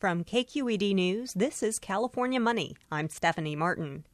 From KQED News, this is California Money. I'm Stephanie Martin.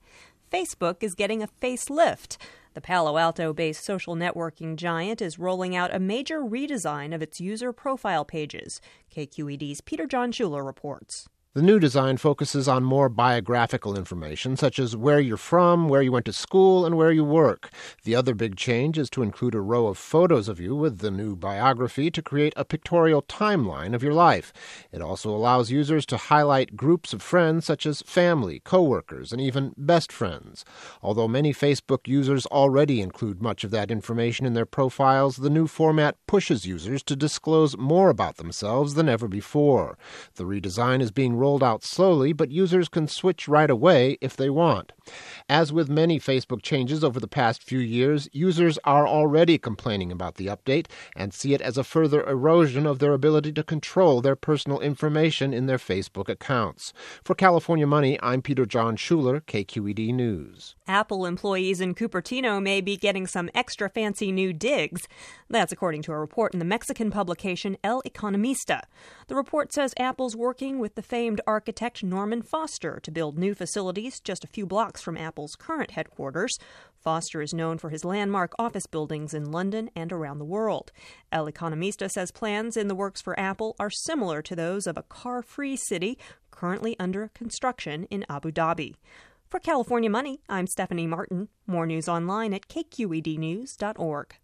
Facebook is getting a facelift. The Palo Alto based social networking giant is rolling out a major redesign of its user profile pages. KQED's Peter Jon Shuler reports. The new design focuses on more biographical information, such as where you're from, where you went to school, and where you work. The other big change is to include a row of photos of you with the new biography to create a pictorial timeline of your life. It also allows users to highlight groups of friends, such as family, coworkers, and even best friends. Although many Facebook users already include much of that information in their profiles, the new format pushes users to disclose more about themselves than ever before. The redesign is being rolled out slowly, but users can switch right away if they want. As with many Facebook changes over the past few years, users are already complaining about the update and see it as a further erosion of their ability to control their personal information in their Facebook accounts. For California Money, I'm Peter Jon Shuler, KQED News. Apple employees in Cupertino may be getting some extra fancy new digs. That's according to a report in the Mexican publication El Economista. The report says Apple's working with the famed famed architect Norman Foster to build new facilities just a few blocks from Apple's current headquarters. Foster is known for his landmark office buildings in London and around the world. El Economista says plans in the works for Apple are similar to those of a car free city currently under construction in Abu Dhabi. For California Money, I'm Stephanie Martin. More news online at kqednews.org.